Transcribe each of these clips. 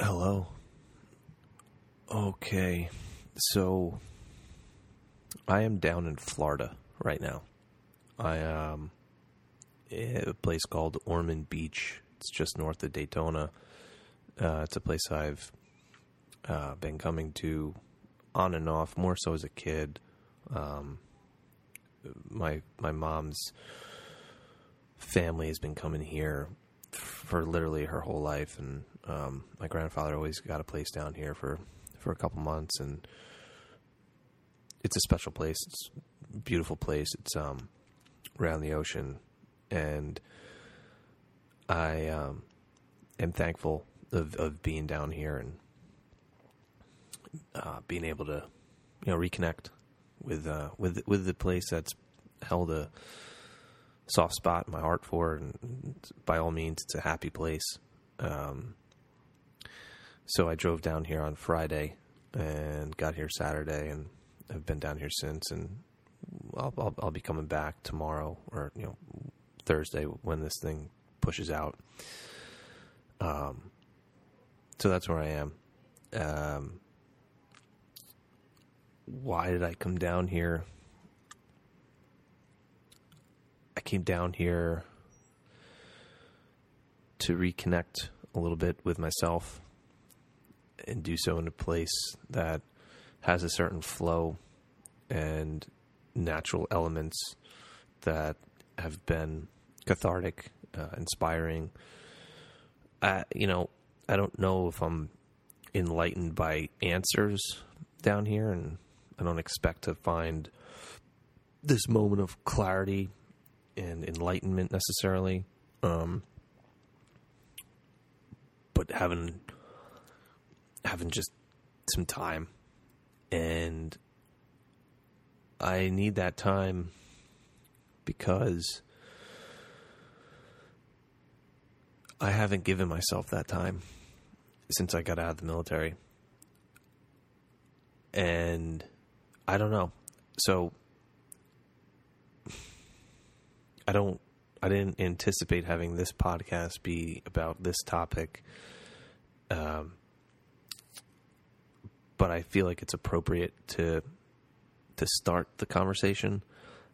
Hello. Okay, so I am down in Florida right now. I um a place called Ormond Beach. It's just north of Daytona. Uh, it's a place I've uh, been coming to on and off, more so as a kid. Um, my my mom's family has been coming here for literally her whole life, and um, my grandfather always got a place down here for for a couple months, and it's a special place. It's a beautiful place. It's um, around the ocean, and I um, am thankful of, of being down here and uh, being able to, you know, reconnect with uh, with with the place that's held a soft spot in my heart for, and by all means, it's a happy place. Um, so I drove down here on Friday and got here Saturday, and I've been down here since. And I'll, I'll, I'll be coming back tomorrow or you know Thursday when this thing pushes out. Um, so that's where I am. Um, why did I come down here? I came down here to reconnect a little bit with myself and do so in a place that has a certain flow and natural elements that have been cathartic, uh, inspiring. I, you know, I don't know if I'm enlightened by answers down here, and I don't expect to find this moment of clarity and enlightenment necessarily. Um, but having having just some time and I need that time because I haven't given myself that time since I got out of the military. And I don't know. So I don't I didn't anticipate having this podcast be about this topic. Um but I feel like it's appropriate to to start the conversation.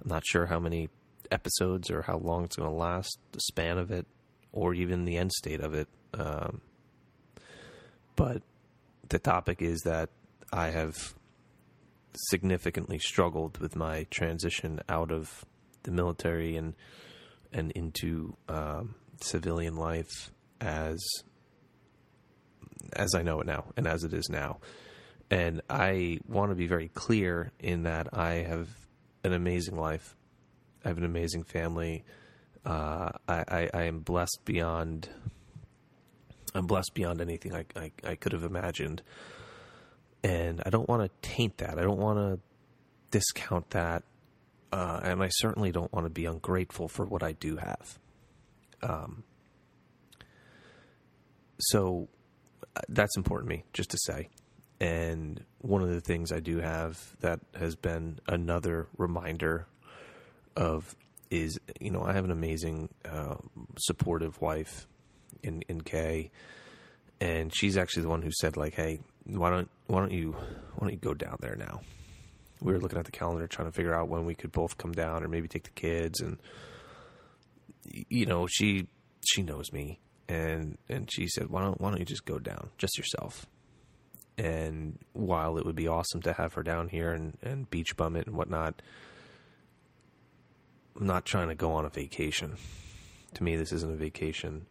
I'm not sure how many episodes or how long it's going to last, the span of it, or even the end state of it. Um, but the topic is that I have significantly struggled with my transition out of the military and and into um, civilian life as as I know it now and as it is now. And I want to be very clear in that I have an amazing life. I have an amazing family. Uh, I, I, I, am blessed beyond. I'm blessed beyond anything I, I, I could have imagined, and I don't want to taint that. I don't want to discount that, uh, and I certainly don't want to be ungrateful for what I do have. Um, so uh, that's important to me, just to say. And one of the things I do have that has been another reminder of is, you know, I have an amazing, uh, supportive wife in in Kay, and she's actually the one who said, like, "Hey, why don't why don't you why don't you go down there now?" We were looking at the calendar, trying to figure out when we could both come down, or maybe take the kids, and you know, she she knows me, and and she said, "Why don't why don't you just go down, just yourself?" And while it would be awesome to have her down here and, and beach bum it and whatnot, I'm not trying to go on a vacation. To me, this isn't a vacation.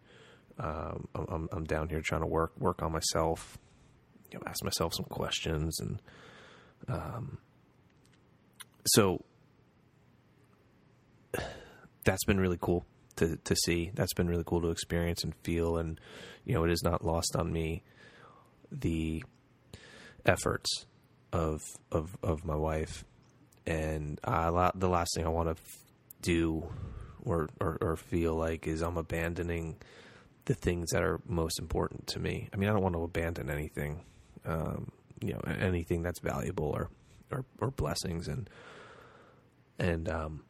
Um, I'm, I'm down here trying to work work on myself, you know, ask myself some questions, and um, so that's been really cool to to see. That's been really cool to experience and feel, and you know, it is not lost on me the efforts of of of my wife, and I, the last thing I want to do or, or, or feel like is I'm abandoning the things that are most important to me. I mean, I don't want to abandon anything, um, you know, anything that's valuable or or, or blessings and and um,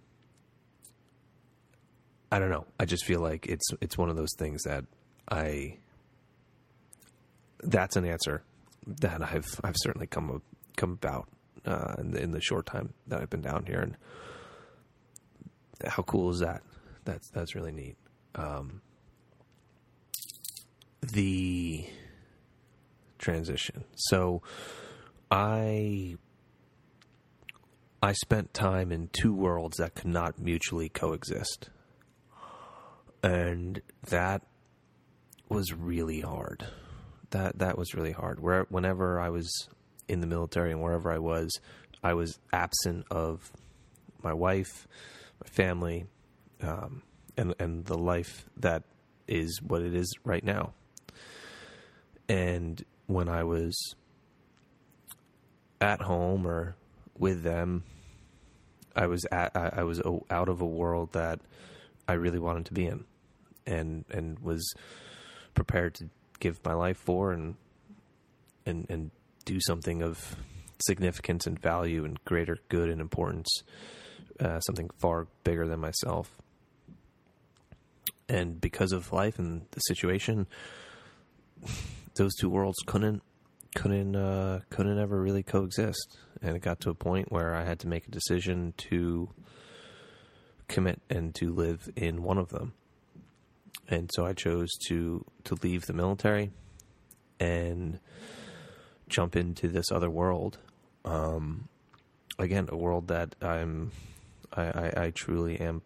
I don't know. I just feel like it's it's one of those things that I that's an answer that I've I've certainly come come about uh, in, the, in the short time that I've been down here, and how cool is that? That's that's really neat. Um, the transition. So I I spent time in two worlds that could not mutually coexist. And that was really hard. That that was really hard. Where whenever I was in the military and wherever I was, I was absent of my wife, my family, um, and and the life that is what it is right now. And when I was at home or with them, I was at I was out of a world that I really wanted to be in, and and was prepared to give my life for and and and do something of significance and value and greater good and importance, uh, something far bigger than myself. And because of life and the situation, those two worlds couldn't couldn't uh, couldn't ever really coexist, and it got to a point where I had to make a decision to commit and to live in one of them. And so I chose to to leave the military and jump into this other world. Um, again, a world that I'm I, I, I truly am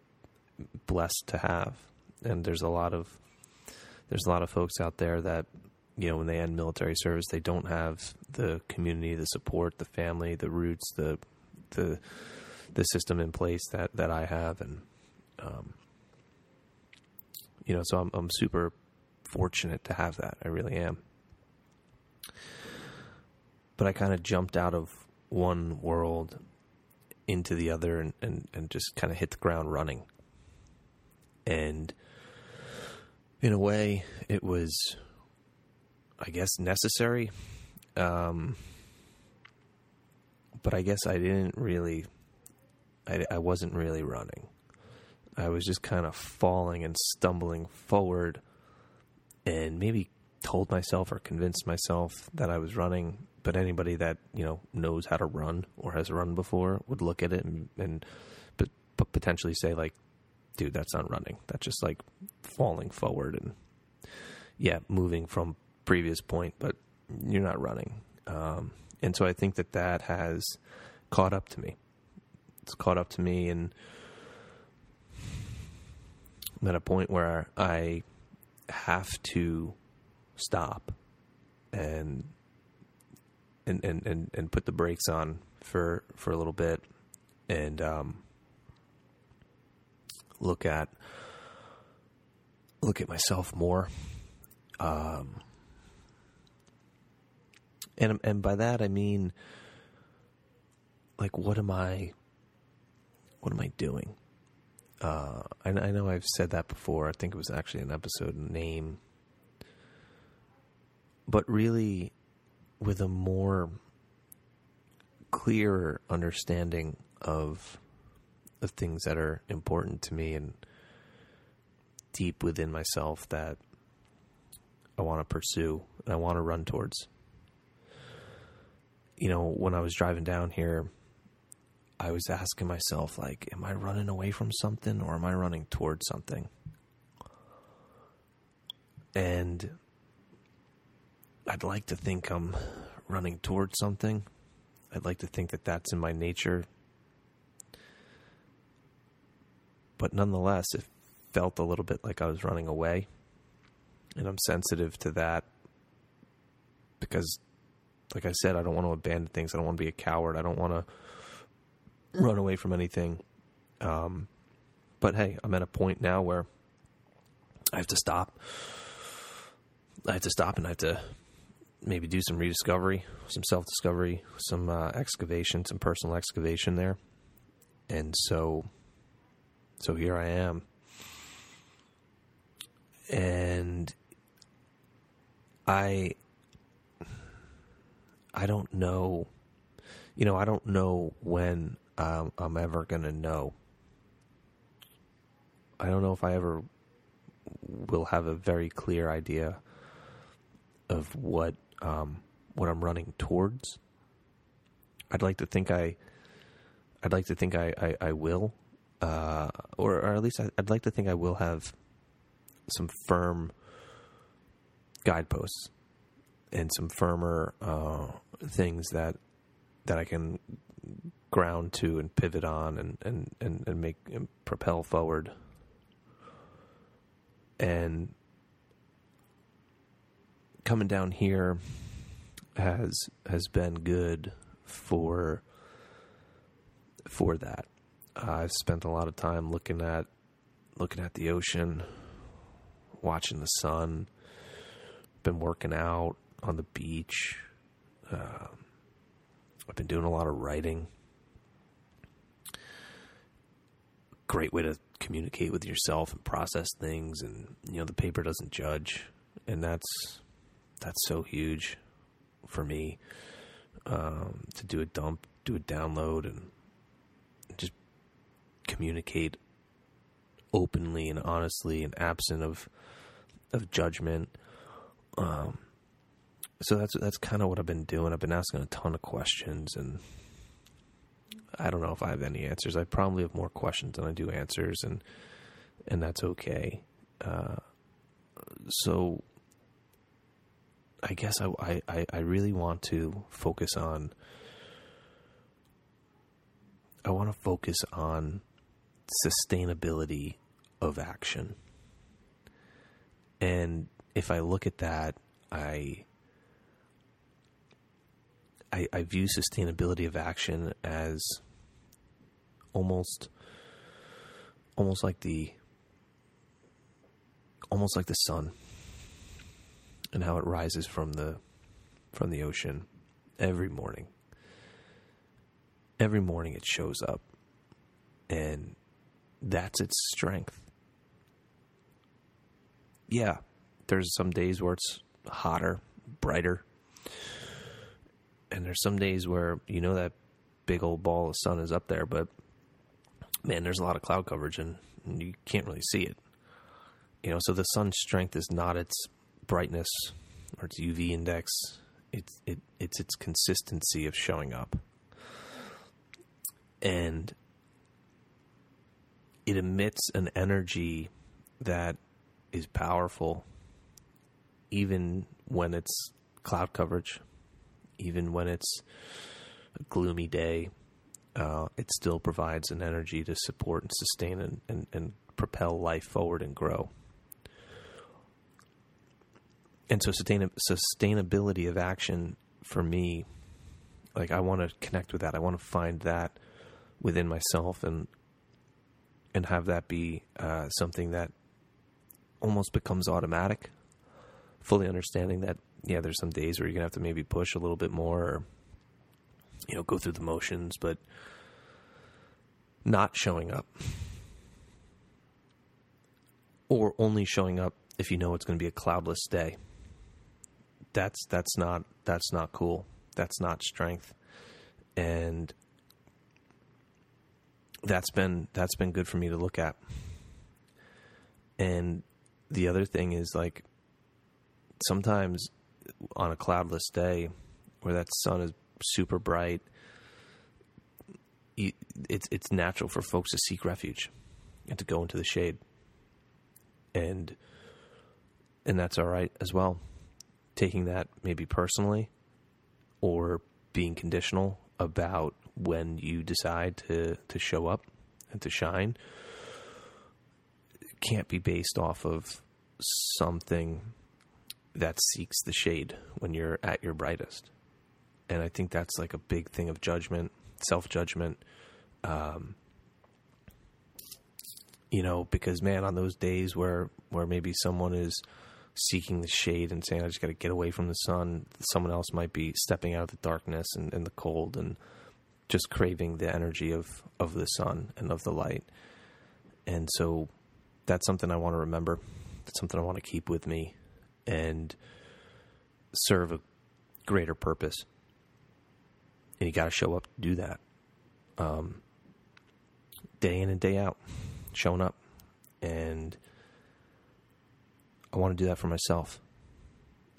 blessed to have. And there's a lot of there's a lot of folks out there that you know when they end military service they don't have the community the support the family the roots the the the system in place that that I have and um, you know so I'm I'm super fortunate to have that I really am but I kind of jumped out of one world into the other and, and, and just kind of hit the ground running and in a way it was I guess necessary. Um, but I guess I didn't really, I, I wasn't really running. I was just kind of falling and stumbling forward and maybe told myself or convinced myself that I was running. But anybody that, you know, knows how to run or has run before would look at it and, and but, but potentially say like, dude, that's not running. That's just like falling forward and yeah, moving from previous point, but you're not running. Um, and so I think that that has caught up to me. It's caught up to me, and I'm at a point where I have to stop and and and and, and put the brakes on for for a little bit and um, look at look at myself more. Um, and and by that I mean like what am I what am I doing? Uh, I, I know I've said that before. I think it was actually an episode name, but really with a more clear understanding of of things that are important to me and deep within myself that I want to pursue and I want to run towards you know, when I was driving down here, I was asking myself, like, am I running away from something or am I running towards something? And I'd like to think I'm running towards something. I'd like to think that that's in my nature. But nonetheless, it felt a little bit like I was running away. And I'm sensitive to that because like I said, I don't want to abandon things. I don't want to be a coward. I don't want to run away from anything. Um, but hey, I'm at a point now where I have to stop. I have to stop and I have to maybe do some rediscovery, some self discovery, some uh, excavation, some personal excavation there. And so, so here I am. And I I don't know. You know, I don't know when um, I'm ever going to know. I don't know if I ever will have a very clear idea of what um, what I'm running towards. I'd like to think I, I'd like to think I I, I will, uh, or or at least I, I'd like to think I will have some firm guideposts and some firmer uh, things that that I can ground to and pivot on and and and, and make and propel forward and coming down here has has been good for for that. Uh, I've spent a lot of time looking at looking at the ocean, watching the sun. Been working out on the beach. Uh, I've been doing a lot of writing. Great way to communicate with yourself and process things, and you know the paper doesn't judge, and that's that's so huge for me um, to do a dump, do a download, and just communicate openly and honestly and absent of of judgment. Um, so that's that's kind of what I've been doing. I've been asking a ton of questions, and I don't know if I have any answers. I probably have more questions than I do answers, and and that's okay. Uh, so I guess I, I I really want to focus on. I want to focus on sustainability of action. And if I look at that, I I, I view sustainability of action as almost almost like the almost like the sun and how it rises from the from the ocean every morning. Every morning it shows up and that's its strength. Yeah there's some days where it's hotter brighter there's some days where you know that big old ball of sun is up there, but man, there's a lot of cloud coverage and, and you can't really see it. You know, so the sun's strength is not its brightness or its UV index. It's it it's its consistency of showing up. And it emits an energy that is powerful even when it's cloud coverage even when it's a gloomy day, uh, it still provides an energy to support and sustain and, and, and propel life forward and grow. And so, sustain, sustainability of action for me, like I want to connect with that. I want to find that within myself and and have that be uh, something that almost becomes automatic. Fully understanding that yeah, there's some days where you're gonna have to maybe push a little bit more, or you know, go through the motions, but not showing up, or only showing up if you know it's going to be a cloudless day. That's that's not that's not cool. That's not strength, and that's been that's been good for me to look at. And the other thing is like sometimes on a cloudless day where that sun is super bright, it's it's natural for folks to seek refuge and to go into the shade, and and that's all right as well. Taking that maybe personally, or being conditional about when you decide to to show up and to shine can't be based off of something that seeks the shade when you're at your brightest. And I think that's like a big thing of judgment, self judgment. Um, you know, because man, on those days where where maybe someone is seeking the shade and saying, "I just got to get away from the sun," someone else might be stepping out of the darkness and, and the cold and just craving the energy of of the sun and of the light. And so, that's something I want to remember. That's something I want to keep with me and serve a greater purpose. And you got to show up to do that. Um, day in and day out, showing up. And I want to do that for myself.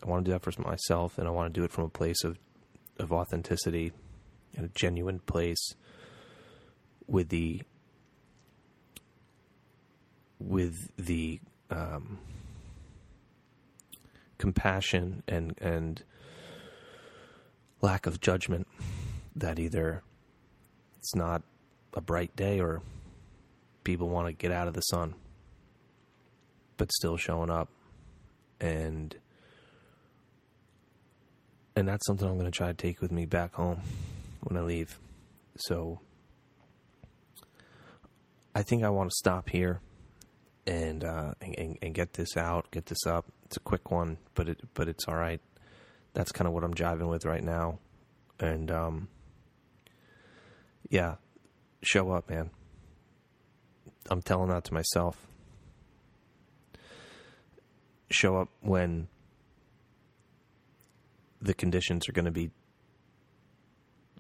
I want to do that for myself, and I want to do it from a place of of authenticity and a genuine place with the with the um, compassion and and lack of judgment that either it's not a bright day or people want to get out of the sun but still showing up and and that's something I'm going to try to take with me back home when I leave. So I think I want to stop here and uh, and, and get this out, get this up. It's a quick one, but it but it's all right. That's kind of what I'm jiving with right now, and um, yeah, show up, man. I'm telling that to myself. Show up when the conditions are going to be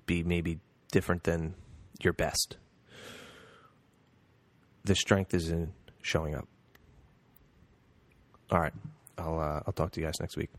be maybe different than your best. The strength is in showing up. All right. I'll uh, I'll talk to you guys next week.